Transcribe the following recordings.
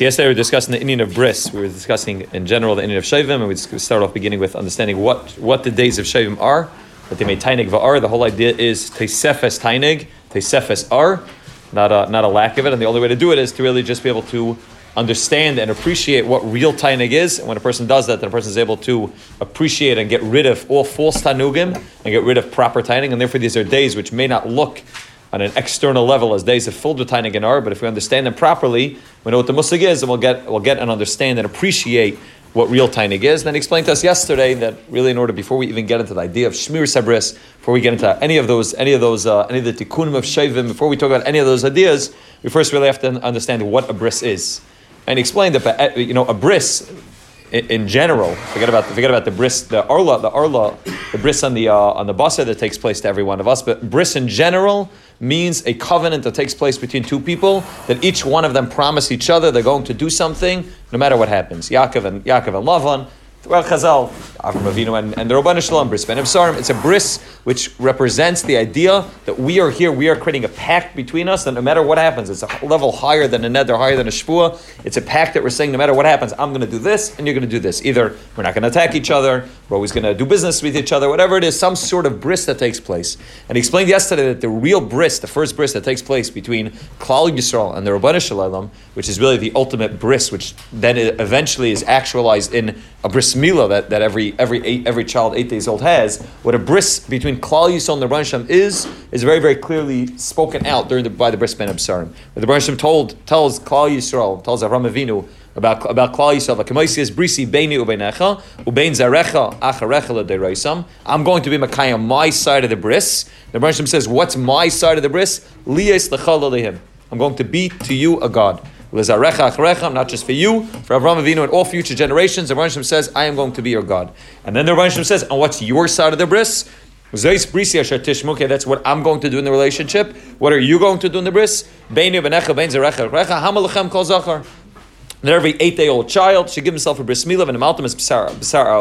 Yesterday we were discussing the inyan of Bris. We were discussing in general the inyan of Shovavim, and we started off beginning with understanding what, what the days of Shovavim are, that they made Tainig Va'ar. The whole idea is Teisefes Tainig, Teisefes Ar, not a, not a lack of it. And the only way to do it is to really just be able to understand and appreciate what real Tainig is. And when a person does that, then a person is able to appreciate and get rid of all false Tanugim and get rid of proper Tainig. And therefore, these are days which may not look on an external level as days of with Tainig and but if we understand them properly, we know what the musig is, and we'll get we'll get and understand and appreciate what real Tainig is. And then he explained to us yesterday that really, in order before we even get into the idea of Shmir Sabris, before we get into any of those, any of those, uh, any of the tikkunim of Shovavim, before we talk about any of those ideas, we first really have to understand what a bris is. And he explained that you know a bris in general, forget about forget about the bris, the arla, the arla, the bris on the uh, on the basa that takes place to every one of us. But bris in general means a covenant that takes place between two people that each one of them promise each other they're going to do something no matter what happens. Yaakov and Yaakov and Lavan well, Chazal, Avram Avinu, and, and the Rabban Shalom, bris ben Sarim. It's a bris which represents the idea that we are here, we are creating a pact between us, that no matter what happens, it's a level higher than a neder, higher than a shvua. It's a pact that we're saying no matter what happens, I'm going to do this, and you're going to do this. Either we're not going to attack each other, we're always going to do business with each other, whatever it is, some sort of bris that takes place. And he explained yesterday that the real bris, the first bris that takes place between Klal Yisrael and the Rabban Shalom, which is really the ultimate bris, which then eventually is actualized in a bris mila that, that every every eight, every child eight days old has. What a bris between Klal Yisrael and the Rebbeinu is is very very clearly spoken out during the, by the bris ben Absarim. The Rebbeinu told tells Klal Yisrael tells Avram Avinu about about Klal Yisrael. Kamoisi brisi beini ubeinecha ubein zarecha acharecha. I'm going to be on my side of the bris. The Rebbeinu says, "What's my side of the bris? Liyes lechal I'm going to be to you a God." Not just for you, for Avraham Avinu and all future generations. The Rebbeinu says, I am going to be your God. And then the Rebbeinu says, and what's your side of the bris? That's what I'm going to do in the relationship. What are you going to do in the bris? And every eight day old child should give himself a bris milah and a maltamas b'sar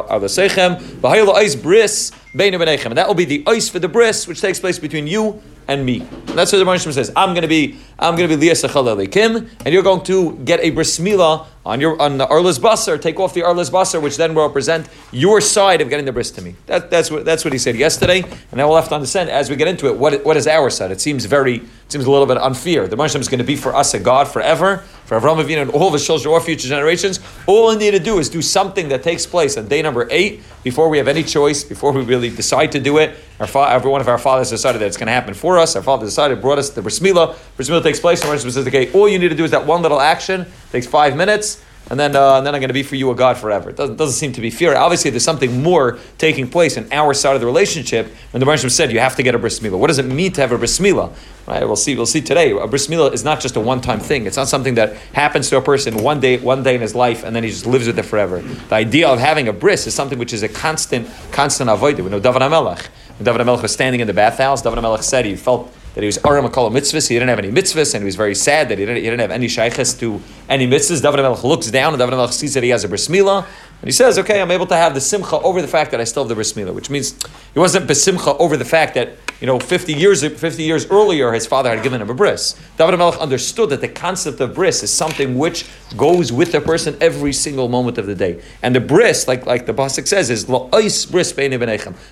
al sechem. Ice bris beinu b'nechem. And that will be the ice for the bris which takes place between you and me. And that's what the Rebbeinu says. I'm going to be I'm going to be liyasachal Kim, and you're going to get a bris milah on your on the arlis basar. Take off the arlis basar, which then will represent your side of getting the bris to me. That, that's what that's what he said yesterday, and now we'll have to understand as we get into it what what is our side. It seems very it seems a little bit unfair. The Rebbeinu is going to be for us a God forever, for Avraham Avinu and all his children, all future generations. All we need to do is do something that takes place on day number eight before we have any choice, before we really decide to do it. Our fa- every one of our fathers decided that it's going to happen for us. Our father decided, brought us the bris milah. Bris milah takes place, and says, okay, all you need to do is that one little action, takes five minutes, and then, uh, and then I'm going to be for you a God forever. It doesn't, doesn't seem to be fear. Obviously, there's something more taking place in our side of the relationship. when the Baruch said, you have to get a bris milah. What does it mean to have a bris milah? Right? We'll see. We'll see today. A bris milah is not just a one-time thing. It's not something that happens to a person one day, one day in his life, and then he just lives with it forever. The idea of having a bris is something which is a constant, constant avodah. We know David Hamelech. When David Hamelech was standing in the bathhouse, David Hamelech said he felt that he was Aram Akala mitzvahs, he didn't have any mitzvahs, and he was very sad that he didn't, he didn't have any shaykhs to any mitzvahs. David Melech looks down, and David Melech sees that he has a bris milah, and he says, okay, I'm able to have the simcha over the fact that I still have the bris milah, which means he wasn't besimcha over the fact that you know, 50 years, 50 years earlier, his father had given him a bris. David Melech understood that the concept of bris is something which goes with the person every single moment of the day. And the bris, like, like the Pasuk says, is ice bris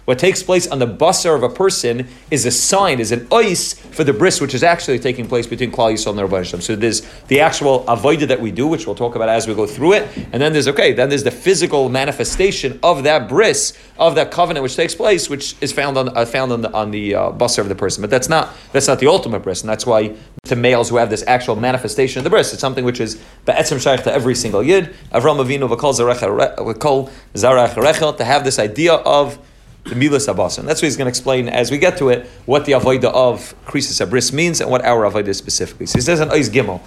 What takes place on the basar of a person is a sign, is an ice for the bris, which is actually taking place between Klal Yisrael and the Rabban So there's the actual avodah that we do, which we'll talk about as we go through it. And then there's, okay, then there's the physical manifestation of that bris, of that covenant which takes place, which is found on, uh, found on the, on the uh, basar of the person. But that's not that's not the ultimate bris, and that's why to males who have this actual manifestation of the bris, it's something which is be'etzim shaykh to every single yid. Avram Avinu v'kol zarech rechel to have this idea of the milas abbas. And that's what he's going to explain as we get to it, what the avoida of krisis abris means and what our avoida is specifically. So he says in Ois Gimel,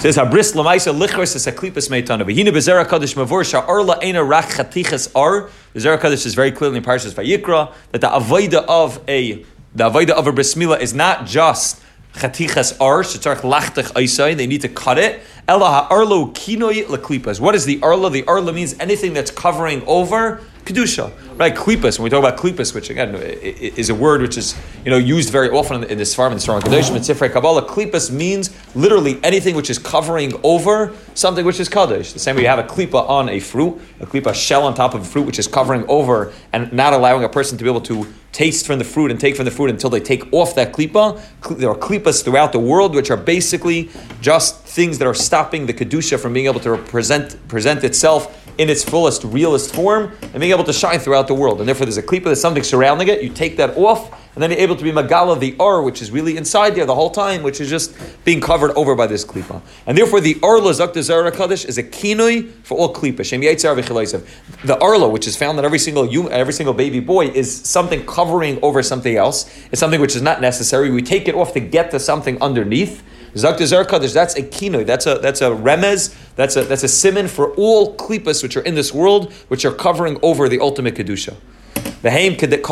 says abris lamaisa lichros is a klipas meitana. V'hina bezera kadosh mavur sha'arla ena rak chatichas ar. The Kaddish is very clearly in Parshas Vayikra that the avoida of a the avodah of a bris milah is not just chatichas ar shetzarch lachtach aisai. They need to cut it. Ella ha'arlo kinoi leklipas. What is the arla? The arla means anything that's covering over kedusha, right? Klipas. When we talk about klipas, which again is a word which is you know used very often in this farm in Sarah Kadosh and Sifrei Kabbalah, klipas means literally anything which is covering over something which is kadosh. The same way you have a klipa on a fruit, a klipa shell on top of a fruit which is covering over and not allowing a person to be able to taste from the fruit and take from the fruit until they take off that klipa. There are klipas throughout the world which are basically just things that are stopping the kedusha from being able to present present itself in its fullest, realist form, and being able to shine throughout the world. And therefore, there's a klipa, there's something surrounding it. You take that off, and then you're able to be magala the ar, which is really inside there the whole time, which is just being covered over by this klipa. And therefore, the arla zakta zara kaddish is a kinoi for all klipa. Shem The arla, which is found in every single every single baby boy, is something covering over something else. It's something which is not necessary. We take it off to get to something underneath. Zakta Zer Kaddish, that's a kinoi, that's a that's a remez, that's a that's a simon for all klipas which are in this world, which are covering over the ultimate kedusha. Anything that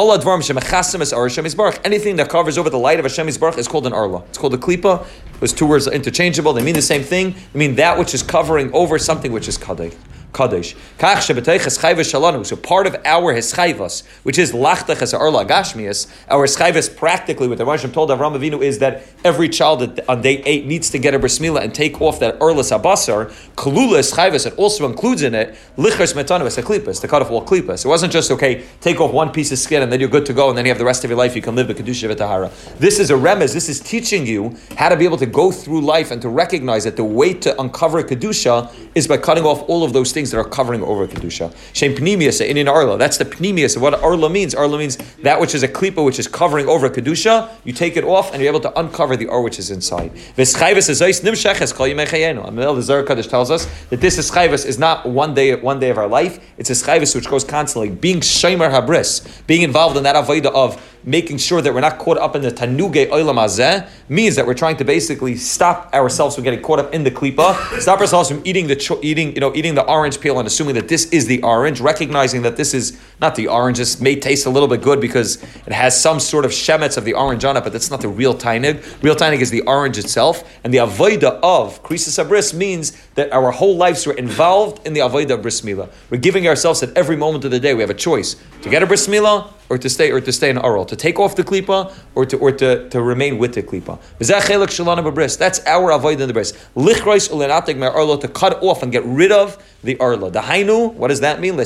covers over the light of Hashem Yisbarach is called an arla. It's called a klipa. Those two words are interchangeable. They mean the same thing. They mean that which is covering over something which is kadeh. Kadosh. Kach shebeteiches chayvus shalanu. So part of our hischayvus, which is lachtach as arla gashmias, our hischayvus practically, what the Rashim told Avram Avinu is that every child on day eight needs to get a bris and take off that arla sabasar. Kalula hischayvus, it also includes in it lichers metanus, a klipas, to cut off all klipas. It wasn't just, okay, take off one piece of skin and then you're good to go and then you have the rest of your life, you can live the kedusha v'tahara. This is a remez, this is teaching you how to be able to go through life and to recognize that the way to uncover kedusha is by cutting off all of those things that are covering over kedusha. Shem pnimius in arla. That's the pnimius what arla means. Arla means that which is a klipa which is covering over kedusha. You take it off and you're able to uncover the ar which is inside. V'schayvus is zeis nimsheches kol yimei And the Zohar Kaddish tells us that this schayvus is not one day one day of our life. It's a schayvus which goes constantly. Being shemer habris, being involved in that avodah of making sure that we're not caught up in the tanuge oilam hazeh means that we're trying to basically stop ourselves from getting caught up in the klipa, stop ourselves from eating the cho- eating you know eating the orange peel and assuming that this is the orange, recognizing that this is not the orange. This may taste a little bit good because it has some sort of shemetz of the orange on it, but that's not the real tainig. Real tainig is the orange itself, and the avoida of krisis abris means that our whole lives were involved in the avoida of bris milah. We're giving ourselves at every moment of the day. We have a choice to get a bris milah or to stay or to stay in aral, to take off the klipa or to or to, to remain with the klipa. That's our avoid in the bris. Lichrois to cut off and get rid of the arla. The hainu, what does that mean?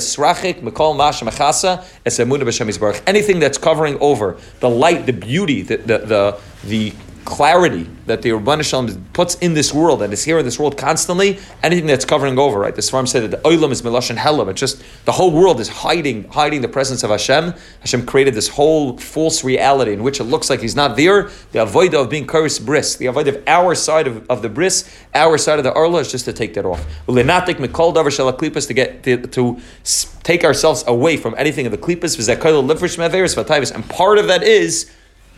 Anything that's covering over the light, the beauty, the the the, the clarity that the Rabban Shalom puts in this world and is here in this world constantly, anything that's covering over, right? The Svarim said that the Olam is Milash and Helam. It's just the whole world is hiding, hiding the presence of Hashem. Hashem created this whole false reality in which it looks like He's not there. The avoid of being cursed Bris, the avoid of our side of, of the Bris, our side of the Arla is just to take that off. To get to, to take ourselves away from anything of the klipas, and part of that is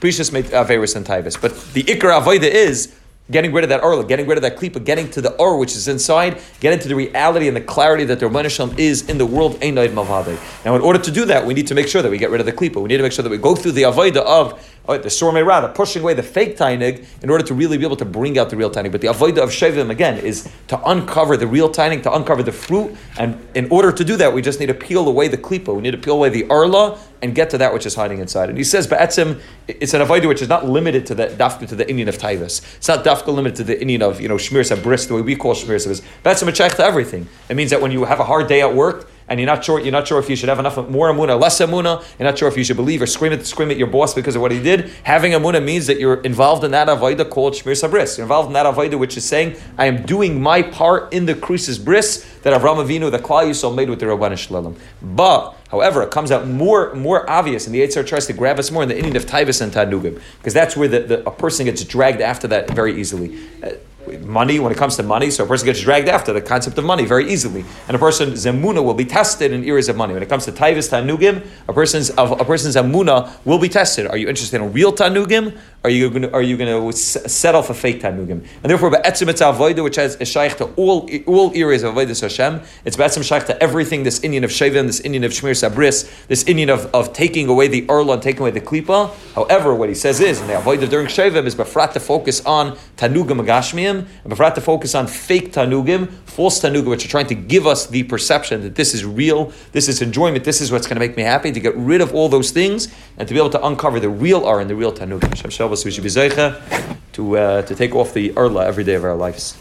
Precious Averis and Taibis. But the Ikra Avoida is getting rid of that orla, getting rid of that klipa, getting to the or which is inside, getting to the reality and the clarity that the Rabban is in the world. Now, in order to do that, we need to make sure that we get rid of the klipa. We need to make sure that we go through the avoida of oh, the sormei rada, pushing away the fake tainig in order to really be able to bring out the real tainig. But the avoida of Shovavim again is to uncover the real tainig, to uncover the fruit, and in order to do that, we just need to peel away the klipa. We need to peel away the arla and get to that which is hiding inside. And he says, Ba'etzim, it's an avodah which is not limited to the dafka to the inyan of Taivas. It's not dafka limited to the inyan of, you know, Shmir Sabris, the way we call Shmir Sabris. Ba'etzim a check to everything. It means that when you have a hard day at work, and you're not sure you're not sure if you should have enough more amuna, less amuna. You're not sure if you should believe or scream at scream at your boss because of what he did. Having amuna means that you're involved in that avodah called shmir sabris. You're involved in that avodah which is saying I am doing my part in the krisis bris that Avram Avinu, the Klal Yisrael made with the Rabban Shalom. But However, it comes out more more obvious, and the Yitzhar tries to grab us more in the inyan of Taivas and Tanugim, because that's where the, the, a person gets dragged after that very easily. Uh, money, when it comes to money, so a person gets dragged after the concept of money very easily. And a person's zemuna will be tested in areas of money. When it comes to taivas tanugim, a person's a person's emuna will be tested. Are you interested in real tanugim? are you going to, are you going to settle for fake tanugim? And therefore, ba'etzim it's which has a shaykh to all all areas of avodah Hashem. It's ba'etzim shaykh to everything. This inyan of Shovavim, this inyan of shmir sabris, this inyan of, of taking away the arla and taking away the klipa. However, what he says is, and the avodah during Shovavim is befrat to focus on tanugim agashmiim, and befrat to focus on fake tanugim, false tanugim, which are trying to give us the perception that this is real, this is enjoyment, this is what's going to make me happy. To get rid of all those things and to be able to uncover the real R and the real tanugim. Shabbos, we should be zeicha to uh, to take off the erla every day of our lives.